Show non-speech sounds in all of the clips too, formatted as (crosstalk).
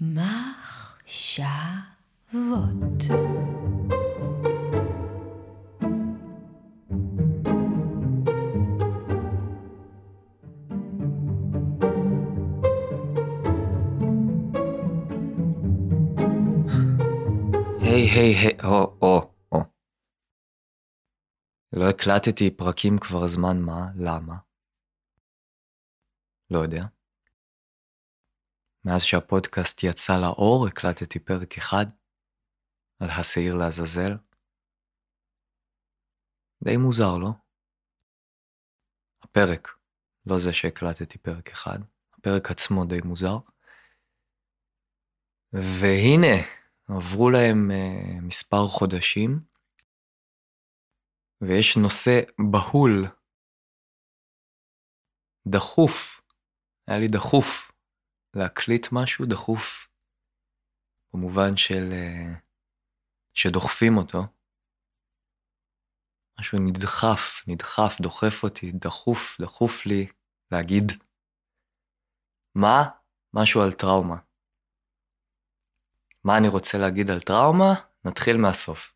מחשבות. היי היי היי, או, או, או. לא הקלטתי פרקים כבר זמן מה, למה? לא יודע. מאז שהפודקאסט יצא לאור הקלטתי פרק אחד על השעיר לעזאזל. די מוזר, לא? הפרק, לא זה שהקלטתי פרק אחד, הפרק עצמו די מוזר. והנה, עברו להם uh, מספר חודשים, ויש נושא בהול, דחוף, היה לי דחוף להקליט משהו דחוף, במובן של uh, שדוחפים אותו. משהו נדחף, נדחף, דוחף אותי, דחוף, דחוף לי להגיד. מה? משהו על טראומה. מה אני רוצה להגיד על טראומה? נתחיל מהסוף.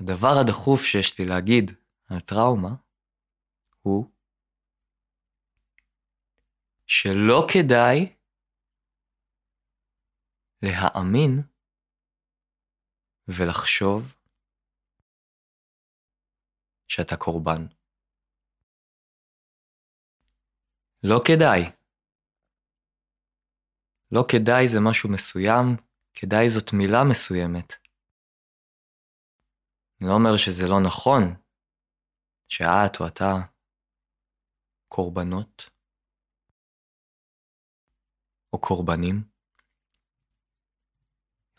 הדבר הדחוף שיש לי להגיד על טראומה הוא שלא כדאי להאמין ולחשוב שאתה קורבן. לא כדאי. לא כדאי זה משהו מסוים, כדאי זאת מילה מסוימת. אני לא אומר שזה לא נכון, שאת או אתה קורבנות, או קורבנים.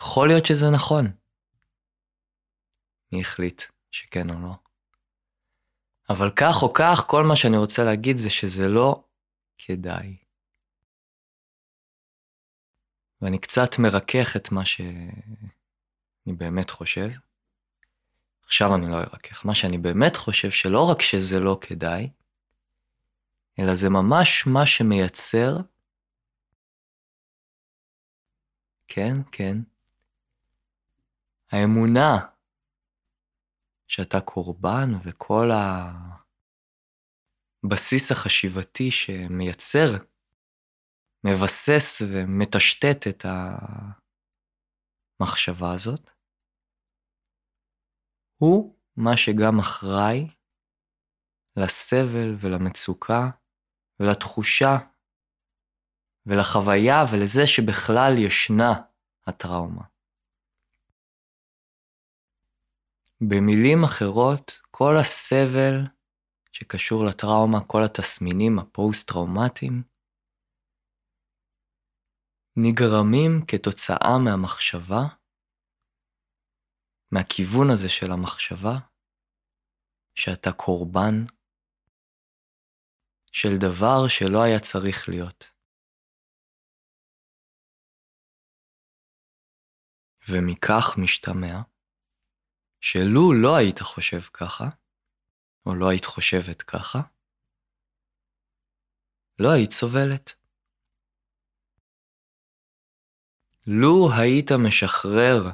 יכול להיות שזה נכון. מי החליט שכן או לא? אבל כך או כך, כל מה שאני רוצה להגיד זה שזה לא כדאי. ואני קצת מרכך את מה שאני באמת חושב. עכשיו אני לא ארכך. מה שאני באמת חושב שלא רק שזה לא כדאי, אלא זה ממש מה שמייצר, כן, כן, האמונה שאתה קורבן וכל הבסיס החשיבתי שמייצר מבסס ומטשטט את המחשבה הזאת, הוא מה שגם אחראי לסבל ולמצוקה ולתחושה ולחוויה ולזה שבכלל ישנה הטראומה. במילים אחרות, כל הסבל שקשור לטראומה, כל התסמינים הפוסט-טראומטיים, נגרמים כתוצאה מהמחשבה, מהכיוון הזה של המחשבה, שאתה קורבן של דבר שלא היה צריך להיות. ומכך משתמע שלו לא היית חושב ככה, או לא היית חושבת ככה, לא היית סובלת. לו היית משחרר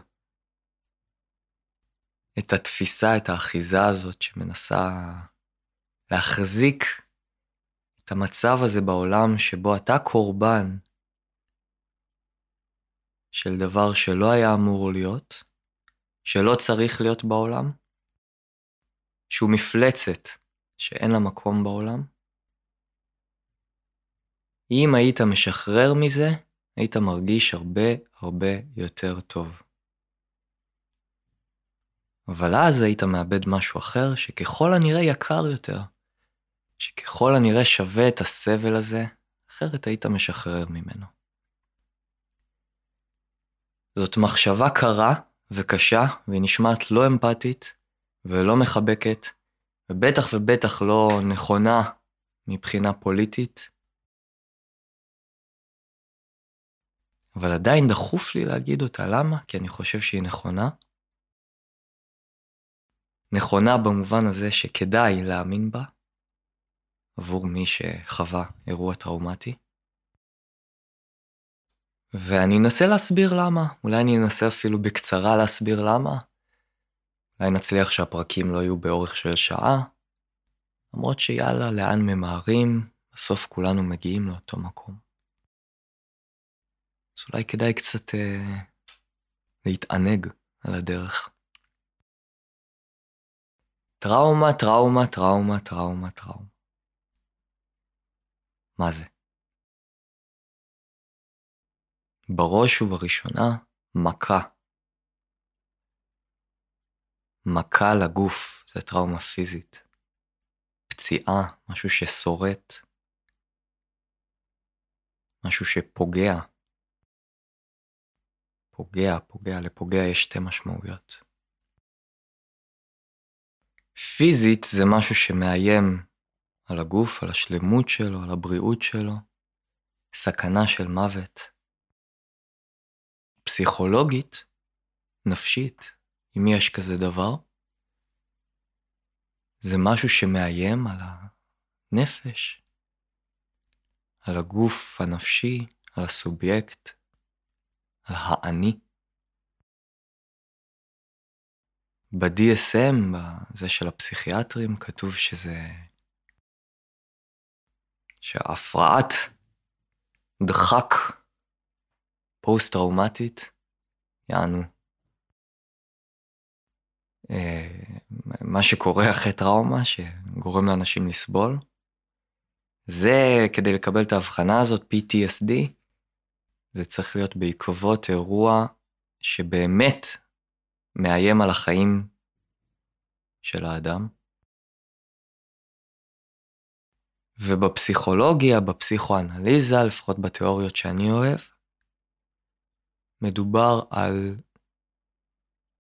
את התפיסה, את האחיזה הזאת שמנסה להחזיק את המצב הזה בעולם שבו אתה קורבן של דבר שלא היה אמור להיות, שלא צריך להיות בעולם, שהוא מפלצת שאין לה מקום בעולם. אם היית משחרר מזה, היית מרגיש הרבה הרבה יותר טוב. אבל אז היית מאבד משהו אחר שככל הנראה יקר יותר, שככל הנראה שווה את הסבל הזה, אחרת היית משחרר ממנו. זאת מחשבה קרה וקשה, והיא נשמעת לא אמפתית ולא מחבקת, ובטח ובטח לא נכונה מבחינה פוליטית. אבל עדיין דחוף לי להגיד אותה, למה? כי אני חושב שהיא נכונה. נכונה במובן הזה שכדאי להאמין בה עבור מי שחווה אירוע טראומטי. ואני אנסה להסביר למה. אולי אני אנסה אפילו בקצרה להסביר למה. אולי נצליח שהפרקים לא יהיו באורך של שעה. למרות שיאללה, לאן ממהרים, בסוף כולנו מגיעים לאותו מקום. אז אולי כדאי קצת אה, להתענג על הדרך. טראומה, טראומה, טראומה, טראומה, טראומה. מה זה? בראש ובראשונה, מכה. מכה לגוף זה טראומה פיזית. פציעה, משהו ששורט, משהו שפוגע. פוגע, פוגע, לפוגע יש שתי משמעויות. פיזית זה משהו שמאיים על הגוף, על השלמות שלו, על הבריאות שלו, סכנה של מוות. פסיכולוגית, נפשית, אם יש כזה דבר, זה משהו שמאיים על הנפש, על הגוף הנפשי, על הסובייקט, על האני. ב-DSM, בזה של הפסיכיאטרים, כתוב שזה... שהפרעת דחק פוסט-טראומטית, יענו, אה, מה שקורה אחרי טראומה, שגורם לאנשים לסבול, זה כדי לקבל את ההבחנה הזאת, PTSD, זה צריך להיות בעקבות אירוע שבאמת מאיים על החיים של האדם. ובפסיכולוגיה, בפסיכואנליזה, לפחות בתיאוריות שאני אוהב, מדובר על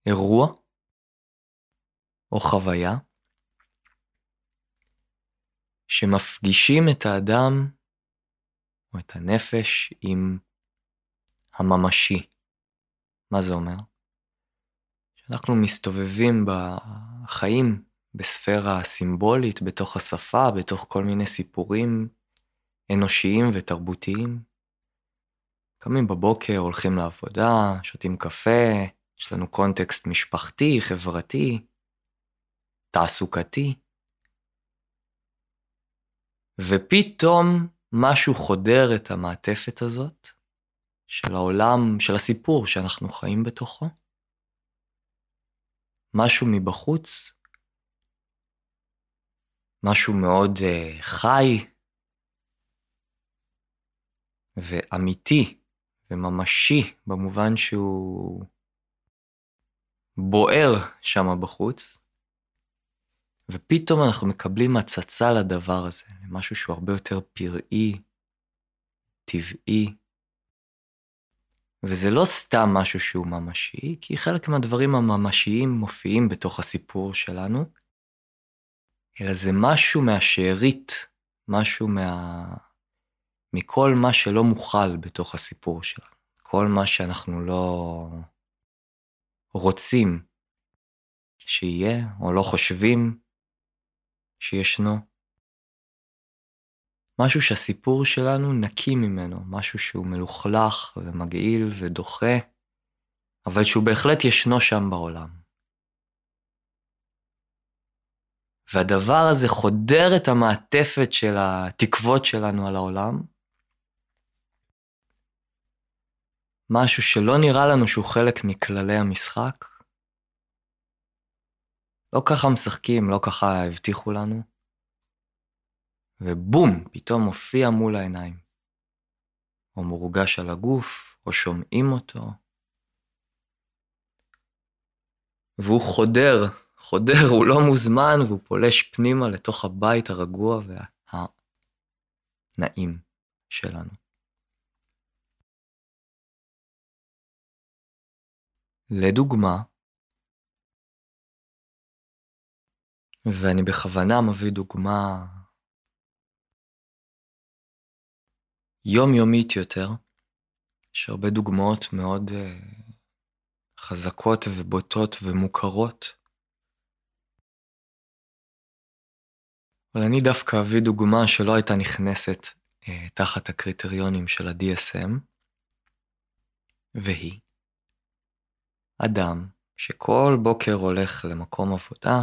אירוע או חוויה שמפגישים את האדם או את הנפש עם הממשי. מה זה אומר? שאנחנו מסתובבים בחיים בספירה סימבולית, בתוך השפה, בתוך כל מיני סיפורים אנושיים ותרבותיים. קמים בבוקר, הולכים לעבודה, שותים קפה, יש לנו קונטקסט משפחתי, חברתי, תעסוקתי. ופתאום משהו חודר את המעטפת הזאת של העולם, של הסיפור שאנחנו חיים בתוכו. משהו מבחוץ, משהו מאוד uh, חי ואמיתי וממשי במובן שהוא בוער שם בחוץ, ופתאום אנחנו מקבלים הצצה לדבר הזה, למשהו שהוא הרבה יותר פראי, טבעי. וזה לא סתם משהו שהוא ממשי, כי חלק מהדברים הממשיים מופיעים בתוך הסיפור שלנו, אלא זה משהו מהשארית, משהו מה... מכל מה שלא מוכל בתוך הסיפור שלנו. כל מה שאנחנו לא רוצים שיהיה, או לא חושבים שישנו. משהו שהסיפור שלנו נקי ממנו, משהו שהוא מלוכלך ומגעיל ודוחה, אבל שהוא בהחלט ישנו שם בעולם. והדבר הזה חודר את המעטפת של התקוות שלנו על העולם, משהו שלא נראה לנו שהוא חלק מכללי המשחק, לא ככה משחקים, לא ככה הבטיחו לנו. ובום, פתאום מופיע מול העיניים. או מורגש על הגוף, או שומעים אותו. והוא חודר, חודר, הוא לא מוזמן, והוא פולש פנימה לתוך הבית הרגוע והנעים שלנו. לדוגמה, ואני בכוונה מביא דוגמה יומיומית יותר, יש הרבה דוגמאות מאוד uh, חזקות ובוטות ומוכרות. אבל אני דווקא אביא דוגמה שלא הייתה נכנסת uh, תחת הקריטריונים של ה-DSM, והיא אדם שכל בוקר הולך למקום עבודה,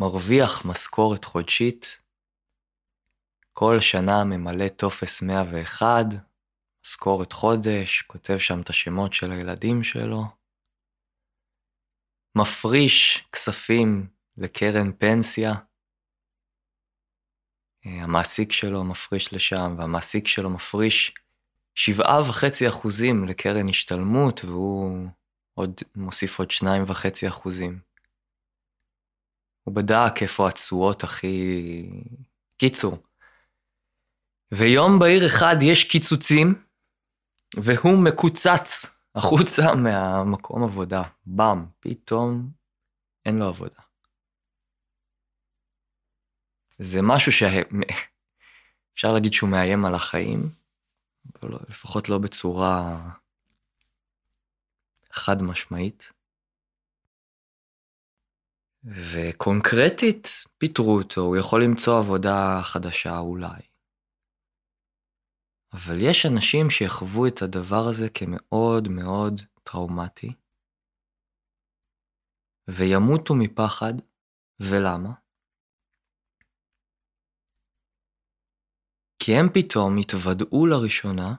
מרוויח משכורת חודשית, כל שנה ממלא טופס 101, משכורת חודש, כותב שם את השמות של הילדים שלו, מפריש כספים לקרן פנסיה, המעסיק שלו מפריש לשם, והמעסיק שלו מפריש שבעה וחצי אחוזים לקרן השתלמות, והוא עוד מוסיף עוד שניים וחצי אחוזים. הוא בדק איפה התשואות הכי... קיצור. ויום בהיר אחד יש קיצוצים, והוא מקוצץ החוצה מהמקום עבודה. באם, פתאום אין לו עבודה. זה משהו שאפשר (laughs) להגיד שהוא מאיים על החיים, אבל לפחות לא בצורה חד משמעית. וקונקרטית פיטרו אותו, הוא יכול למצוא עבודה חדשה אולי. אבל יש אנשים שיחוו את הדבר הזה כמאוד מאוד טראומטי, וימותו מפחד, ולמה? כי הם פתאום התוודעו לראשונה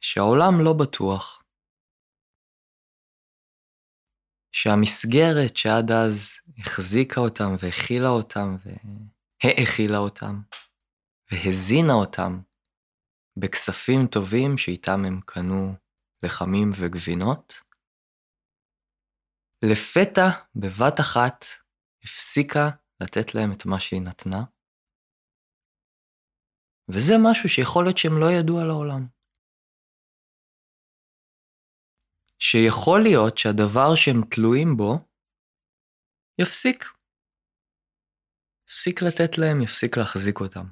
שהעולם לא בטוח. שהמסגרת שעד אז החזיקה אותם והכילה אותם והאכילה אותם והזינה אותם בכספים טובים שאיתם הם קנו לחמים וגבינות, לפתע, בבת אחת, הפסיקה לתת להם את מה שהיא נתנה, וזה משהו שיכול להיות שהם לא ידעו על העולם. שיכול להיות שהדבר שהם תלויים בו יפסיק. יפסיק לתת להם, יפסיק להחזיק אותם.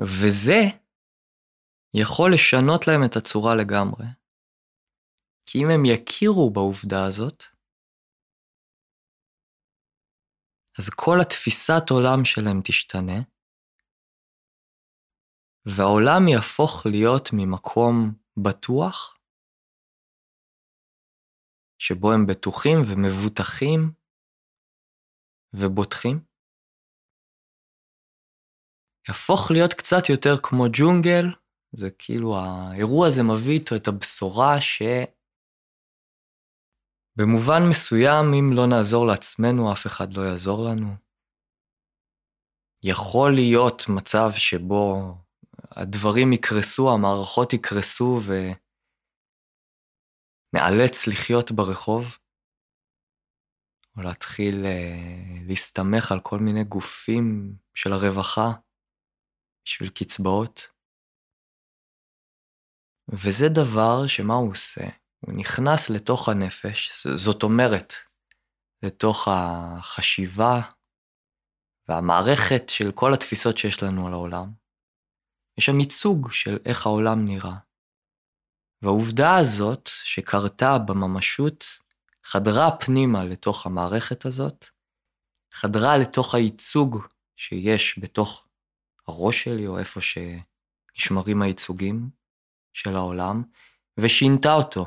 וזה יכול לשנות להם את הצורה לגמרי. כי אם הם יכירו בעובדה הזאת, אז כל התפיסת עולם שלהם תשתנה, והעולם יהפוך להיות ממקום בטוח, שבו הם בטוחים ומבוטחים ובוטחים, יהפוך להיות קצת יותר כמו ג'ונגל, זה כאילו האירוע הזה מביא איתו את הבשורה ש... במובן מסוים, אם לא נעזור לעצמנו, אף אחד לא יעזור לנו. יכול להיות מצב שבו הדברים יקרסו, המערכות יקרסו ונאלץ לחיות ברחוב, או להתחיל uh, להסתמך על כל מיני גופים של הרווחה בשביל קצבאות. וזה דבר שמה הוא עושה? הוא נכנס לתוך הנפש, זאת אומרת, לתוך החשיבה והמערכת של כל התפיסות שיש לנו על העולם. יש שם ייצוג של איך העולם נראה. והעובדה הזאת שקרתה בממשות, חדרה פנימה לתוך המערכת הזאת, חדרה לתוך הייצוג שיש בתוך הראש שלי, או איפה שנשמרים הייצוגים של העולם, ושינתה אותו.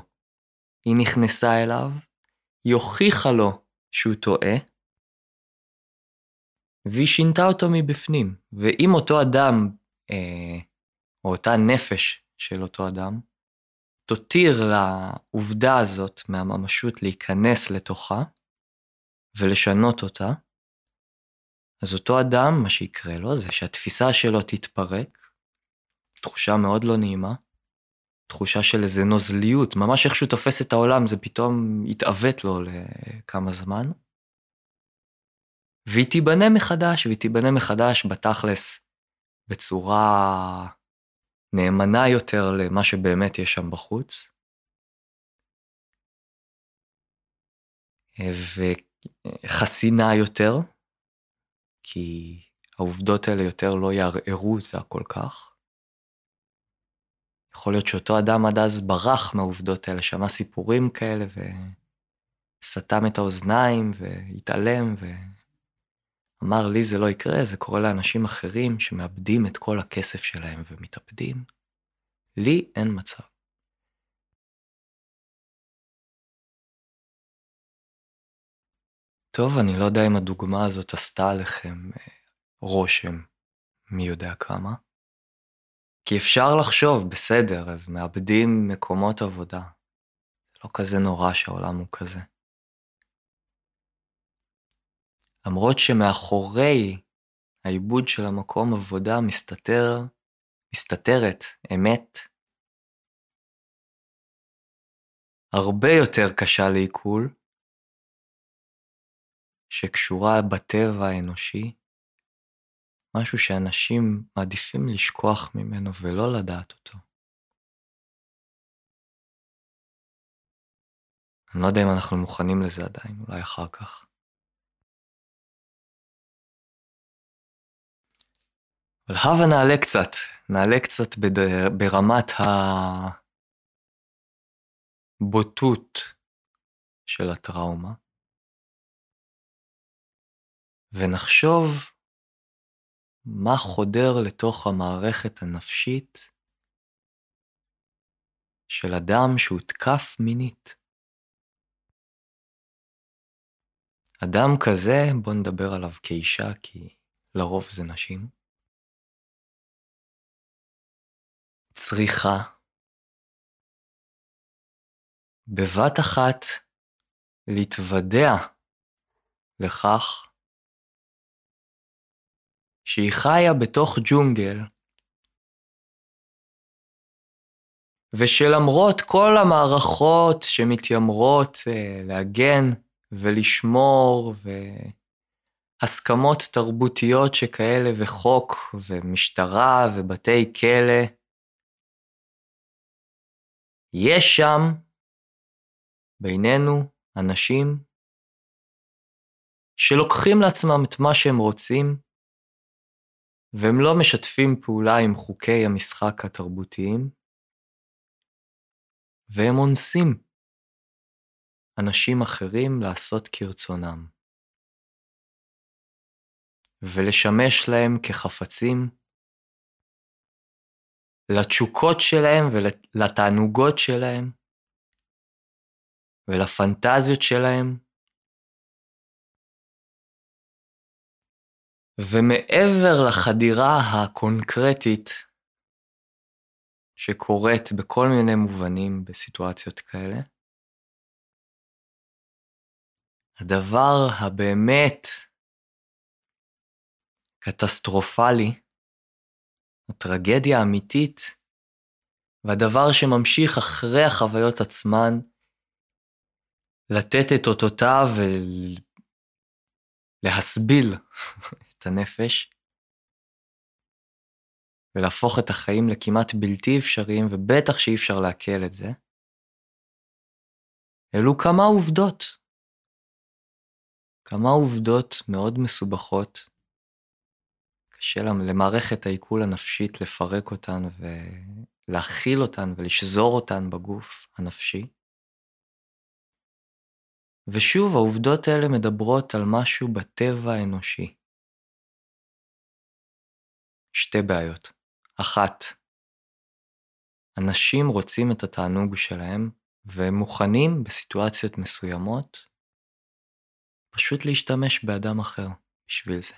היא נכנסה אליו, היא הוכיחה לו שהוא טועה, והיא שינתה אותו מבפנים. ואם אותו אדם, אה, או אותה נפש של אותו אדם, תותיר לעובדה הזאת מהממשות להיכנס לתוכה ולשנות אותה, אז אותו אדם, מה שיקרה לו זה שהתפיסה שלו תתפרק, תחושה מאוד לא נעימה, תחושה של איזה נוזליות, ממש איך שהוא תופס את העולם, זה פתאום יתעוות לו לכמה זמן. והיא תיבנה מחדש, והיא תיבנה מחדש בתכלס, בצורה נאמנה יותר למה שבאמת יש שם בחוץ. וחסינה יותר, כי העובדות האלה יותר לא יערערו אותה כל כך. יכול להיות שאותו אדם עד אז ברח מהעובדות האלה, שמע סיפורים כאלה וסתם את האוזניים והתעלם, אמר לי זה לא יקרה, זה קורה לאנשים אחרים שמאבדים את כל הכסף שלהם ומתאבדים. לי אין מצב. טוב, אני לא יודע אם הדוגמה הזאת עשתה עליכם אה, רושם, מי יודע כמה. כי אפשר לחשוב, בסדר, אז מאבדים מקומות עבודה. לא כזה נורא שהעולם הוא כזה. למרות שמאחורי העיבוד של המקום עבודה מסתתר, מסתתרת אמת הרבה יותר קשה לעיכול, שקשורה בטבע האנושי, משהו שאנשים מעדיפים לשכוח ממנו ולא לדעת אותו. אני לא יודע אם אנחנו מוכנים לזה עדיין, אולי אחר כך. אבל הבה נעלה קצת, נעלה קצת בד... ברמת הבוטות של הטראומה, ונחשוב מה חודר לתוך המערכת הנפשית של אדם שהותקף מינית. אדם כזה, בוא נדבר עליו כאישה, כי לרוב זה נשים. צריכה בבת אחת להתוודע לכך שהיא חיה בתוך ג'ונגל, ושלמרות כל המערכות שמתיימרות אה, להגן ולשמור, והסכמות תרבותיות שכאלה, וחוק, ומשטרה, ובתי כלא, יש שם בינינו אנשים שלוקחים לעצמם את מה שהם רוצים, והם לא משתפים פעולה עם חוקי המשחק התרבותיים, והם אונסים אנשים אחרים לעשות כרצונם, ולשמש להם כחפצים לתשוקות שלהם ולתענוגות שלהם ולפנטזיות שלהם. ומעבר לחדירה הקונקרטית שקורית בכל מיני מובנים בסיטואציות כאלה, הדבר הבאמת קטסטרופלי הטרגדיה האמיתית, והדבר שממשיך אחרי החוויות עצמן, לתת את אותותיו ולהסביל הנפש, ולהפוך את החיים לכמעט בלתי אפשריים, ובטח שאי אפשר לעכל את זה, אלו כמה עובדות. כמה עובדות מאוד מסובכות, קשה למערכת העיכול הנפשית לפרק אותן ולהכיל אותן ולשזור אותן בגוף הנפשי. ושוב, העובדות האלה מדברות על משהו בטבע האנושי. שתי בעיות. אחת, אנשים רוצים את התענוג שלהם, והם מוכנים בסיטואציות מסוימות פשוט להשתמש באדם אחר בשביל זה.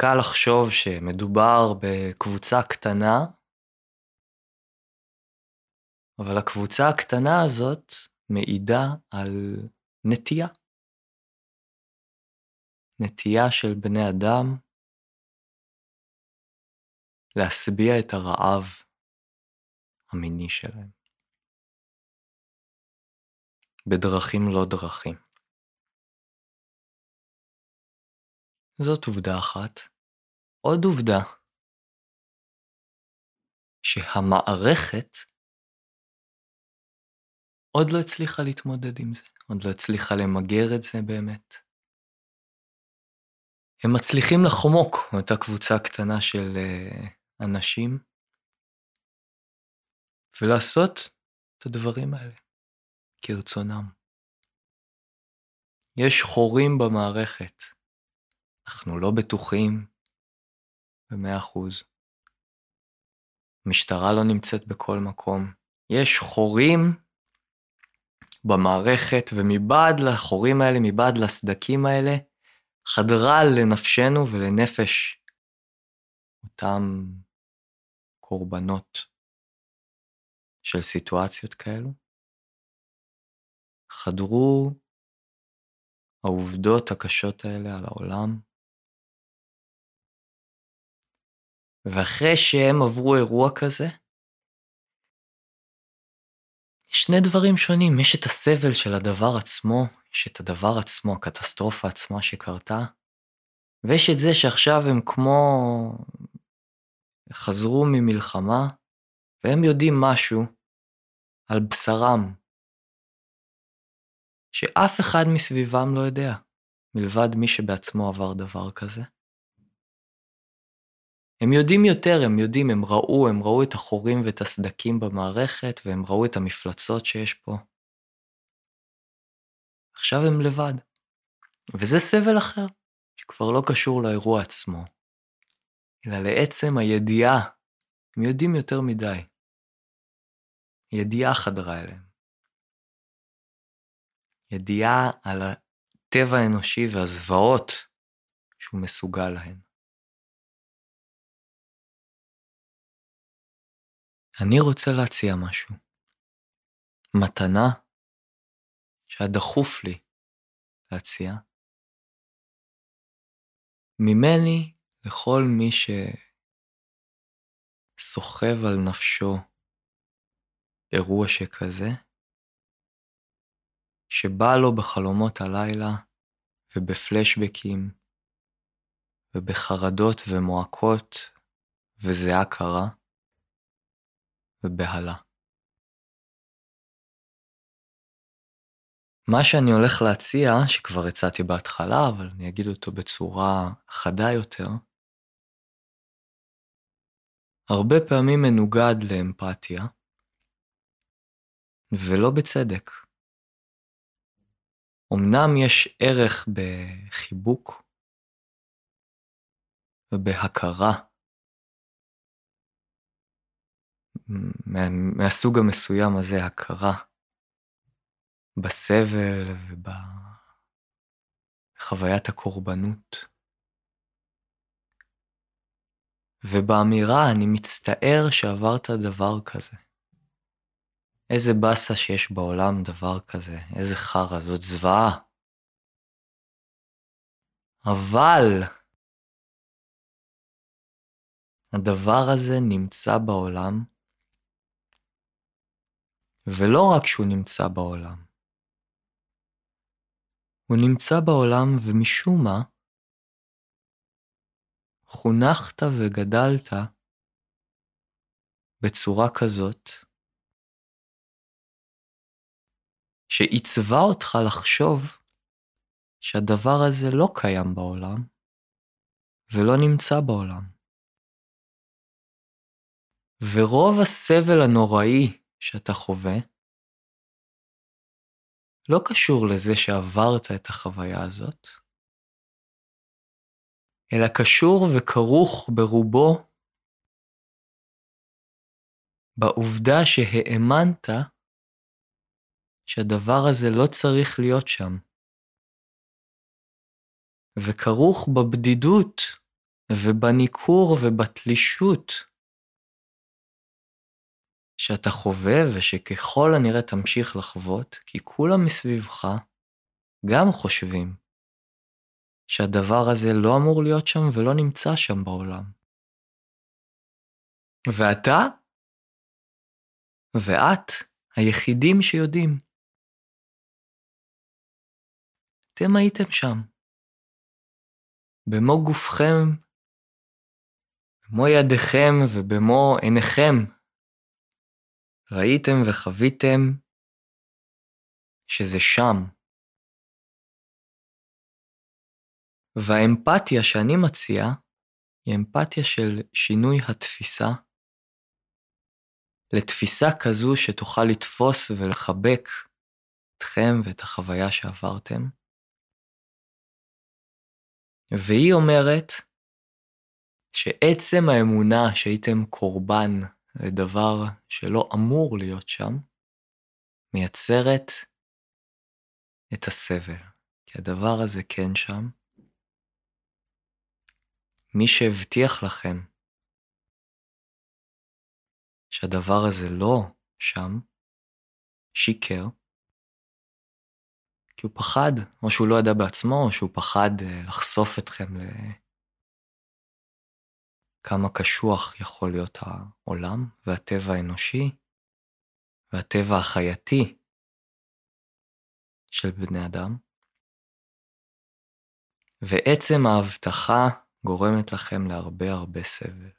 קל לחשוב שמדובר בקבוצה קטנה, אבל הקבוצה הקטנה הזאת מעידה על נטייה. נטייה של בני אדם להשביע את הרעב המיני שלהם. בדרכים לא דרכים. זאת עובדה אחת. עוד עובדה, שהמערכת עוד לא הצליחה להתמודד עם זה, עוד לא הצליחה למגר את זה באמת. הם מצליחים לחמוק מאותה קבוצה קטנה של uh, אנשים ולעשות את הדברים האלה כרצונם. יש חורים במערכת. אנחנו לא בטוחים במאה אחוז. המשטרה לא נמצאת בכל מקום. יש חורים במערכת, ומבעד לחורים האלה, מבעד לסדקים האלה, חדרה לנפשנו ולנפש אותם קורבנות של סיטואציות כאלו. חדרו העובדות הקשות האלה על העולם, ואחרי שהם עברו אירוע כזה, יש שני דברים שונים, יש את הסבל של הדבר עצמו, יש את הדבר עצמו, הקטסטרופה עצמה שקרתה, ויש את זה שעכשיו הם כמו חזרו ממלחמה, והם יודעים משהו על בשרם, שאף אחד מסביבם לא יודע, מלבד מי שבעצמו עבר דבר כזה. הם יודעים יותר, הם יודעים, הם ראו, הם ראו את החורים ואת הסדקים במערכת, והם ראו את המפלצות שיש פה. עכשיו הם לבד. וזה סבל אחר, שכבר לא קשור לאירוע עצמו, אלא לעצם הידיעה, הם יודעים יותר מדי. ידיעה חדרה אליהם. ידיעה על הטבע האנושי והזוועות שהוא מסוגל להן. אני רוצה להציע משהו. מתנה שהיה דחוף לי להציע, ממני לכל מי שסוחב על נפשו אירוע שכזה, שבא לו בחלומות הלילה ובפלשבקים ובחרדות ומועקות וזיעה קרה ובהלה. מה שאני הולך להציע, שכבר הצעתי בהתחלה, אבל אני אגיד אותו בצורה חדה יותר, הרבה פעמים מנוגד לאמפתיה, ולא בצדק. אמנם יש ערך בחיבוק ובהכרה מה, מהסוג המסוים הזה, הכרה בסבל ובחוויית הקורבנות. ובאמירה, אני מצטער שעברת דבר כזה. איזה באסה שיש בעולם דבר כזה, איזה חרא, זאת זוועה. אבל הדבר הזה נמצא בעולם, ולא רק שהוא נמצא בעולם, הוא נמצא בעולם ומשום מה, חונכת וגדלת בצורה כזאת, שעיצבה אותך לחשוב שהדבר הזה לא קיים בעולם ולא נמצא בעולם. ורוב הסבל הנוראי שאתה חווה לא קשור לזה שעברת את החוויה הזאת, אלא קשור וכרוך ברובו בעובדה שהאמנת שהדבר הזה לא צריך להיות שם. וכרוך בבדידות ובניכור ובתלישות שאתה חווה ושככל הנראה תמשיך לחוות, כי כולם מסביבך גם חושבים שהדבר הזה לא אמור להיות שם ולא נמצא שם בעולם. ואתה ואת היחידים שיודעים. אתם הייתם שם. במו גופכם, במו ידיכם ובמו עיניכם, ראיתם וחוויתם שזה שם. והאמפתיה שאני מציע היא אמפתיה של שינוי התפיסה לתפיסה כזו שתוכל לתפוס ולחבק אתכם ואת החוויה שעברתם. והיא אומרת שעצם האמונה שהייתם קורבן לדבר שלא אמור להיות שם, מייצרת את הסבל. כי הדבר הזה כן שם. מי שהבטיח לכם שהדבר הזה לא שם, שיקר, כי הוא פחד, או שהוא לא ידע בעצמו, או שהוא פחד אה, לחשוף אתכם לכמה קשוח יכול להיות העולם והטבע האנושי והטבע החייתי של בני אדם. ועצם ההבטחה גורמת לכם להרבה הרבה סבל.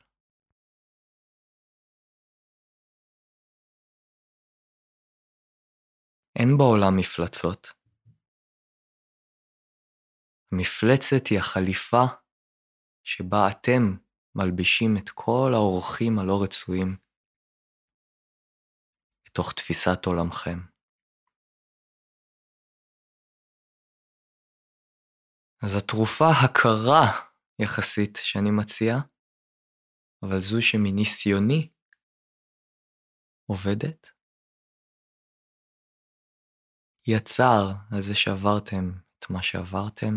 אין בעולם מפלצות. המפלצת היא החליפה שבה אתם מלבישים את כל האורחים הלא רצויים בתוך תפיסת עולמכם. אז התרופה הקרה יחסית שאני מציע, אבל זו שמניסיוני עובדת, הצער על זה שעברתם את מה שעברתם,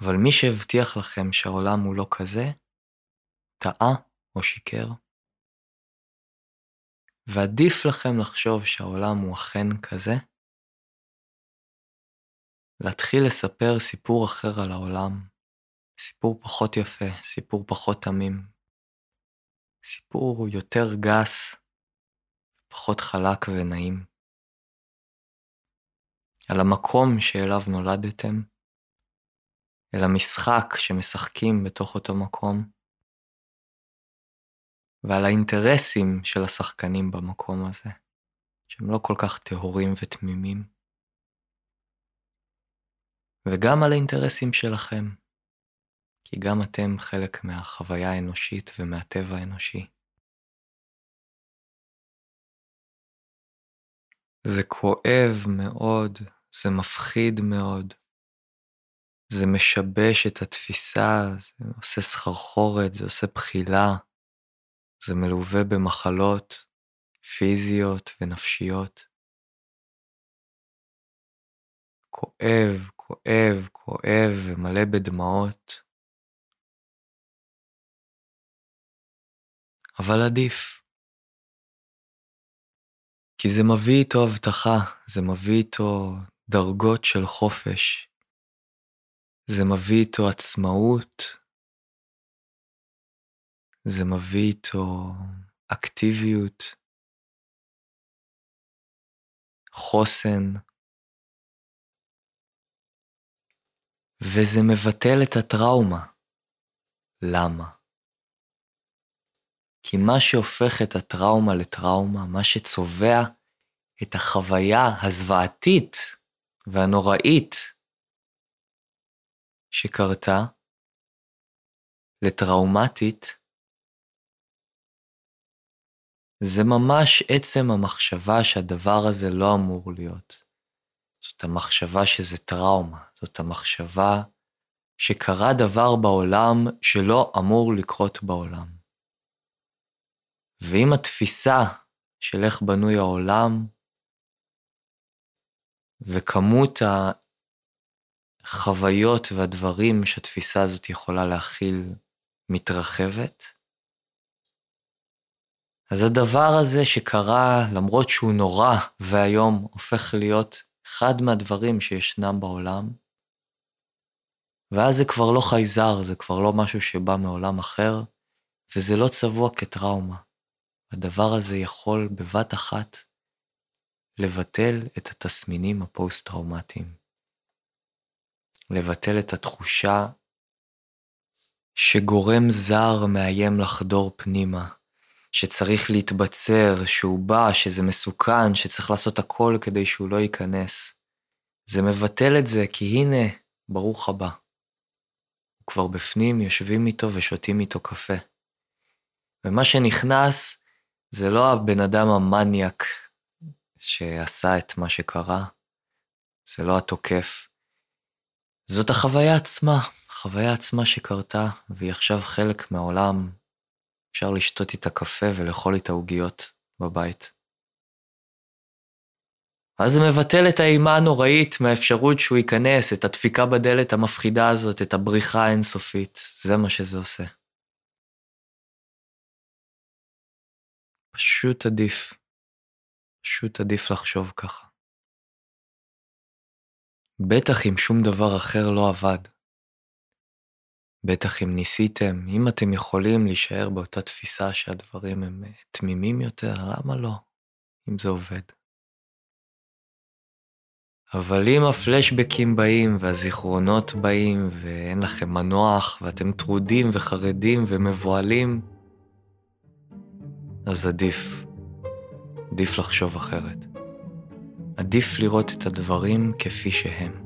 אבל מי שהבטיח לכם שהעולם הוא לא כזה, טעה או שיקר. ועדיף לכם לחשוב שהעולם הוא אכן כזה, להתחיל לספר סיפור אחר על העולם, סיפור פחות יפה, סיפור פחות תמים, סיפור יותר גס, פחות חלק ונעים. על המקום שאליו נולדתם, אל המשחק שמשחקים בתוך אותו מקום, ועל האינטרסים של השחקנים במקום הזה, שהם לא כל כך טהורים ותמימים. וגם על האינטרסים שלכם, כי גם אתם חלק מהחוויה האנושית ומהטבע האנושי. זה כואב מאוד, זה מפחיד מאוד, זה משבש את התפיסה, זה עושה סחרחורת, זה עושה בחילה, זה מלווה במחלות פיזיות ונפשיות. כואב, כואב, כואב ומלא בדמעות. אבל עדיף. כי זה מביא איתו הבטחה, זה מביא איתו דרגות של חופש, זה מביא איתו עצמאות, זה מביא איתו אקטיביות, חוסן, וזה מבטל את הטראומה. למה? כי מה שהופך את הטראומה לטראומה, מה שצובע את החוויה הזוועתית והנוראית שקרתה לטראומטית, זה ממש עצם המחשבה שהדבר הזה לא אמור להיות. זאת המחשבה שזה טראומה, זאת המחשבה שקרה דבר בעולם שלא אמור לקרות בעולם. ואם התפיסה של איך בנוי העולם וכמות החוויות והדברים שהתפיסה הזאת יכולה להכיל מתרחבת, אז הדבר הזה שקרה, למרות שהוא נורא ואיום, הופך להיות אחד מהדברים שישנם בעולם, ואז זה כבר לא חייזר, זה כבר לא משהו שבא מעולם אחר, וזה לא צבוע כטראומה. הדבר הזה יכול בבת אחת לבטל את התסמינים הפוסט-טראומטיים. לבטל את התחושה שגורם זר מאיים לחדור פנימה, שצריך להתבצר, שהוא בא, שזה מסוכן, שצריך לעשות הכל כדי שהוא לא ייכנס. זה מבטל את זה, כי הנה, ברוך הבא. הוא כבר בפנים, יושבים איתו ושותים איתו קפה. ומה שנכנס זה לא הבן אדם המניאק שעשה את מה שקרה, זה לא התוקף, זאת החוויה עצמה, החוויה עצמה שקרתה, והיא עכשיו חלק מהעולם. אפשר לשתות איתה קפה ולאכול איתה עוגיות בבית. אז זה מבטל את האימה הנוראית מהאפשרות שהוא ייכנס, את הדפיקה בדלת המפחידה הזאת, את הבריחה האינסופית. זה מה שזה עושה. פשוט עדיף. פשוט עדיף לחשוב ככה. בטח אם שום דבר אחר לא עבד. בטח אם ניסיתם, אם אתם יכולים להישאר באותה תפיסה שהדברים הם אה, תמימים יותר, למה לא? אם זה עובד. אבל אם הפלשבקים באים והזיכרונות באים ואין לכם מנוח ואתם טרודים וחרדים ומבוהלים, אז עדיף. עדיף לחשוב אחרת. עדיף לראות את הדברים כפי שהם.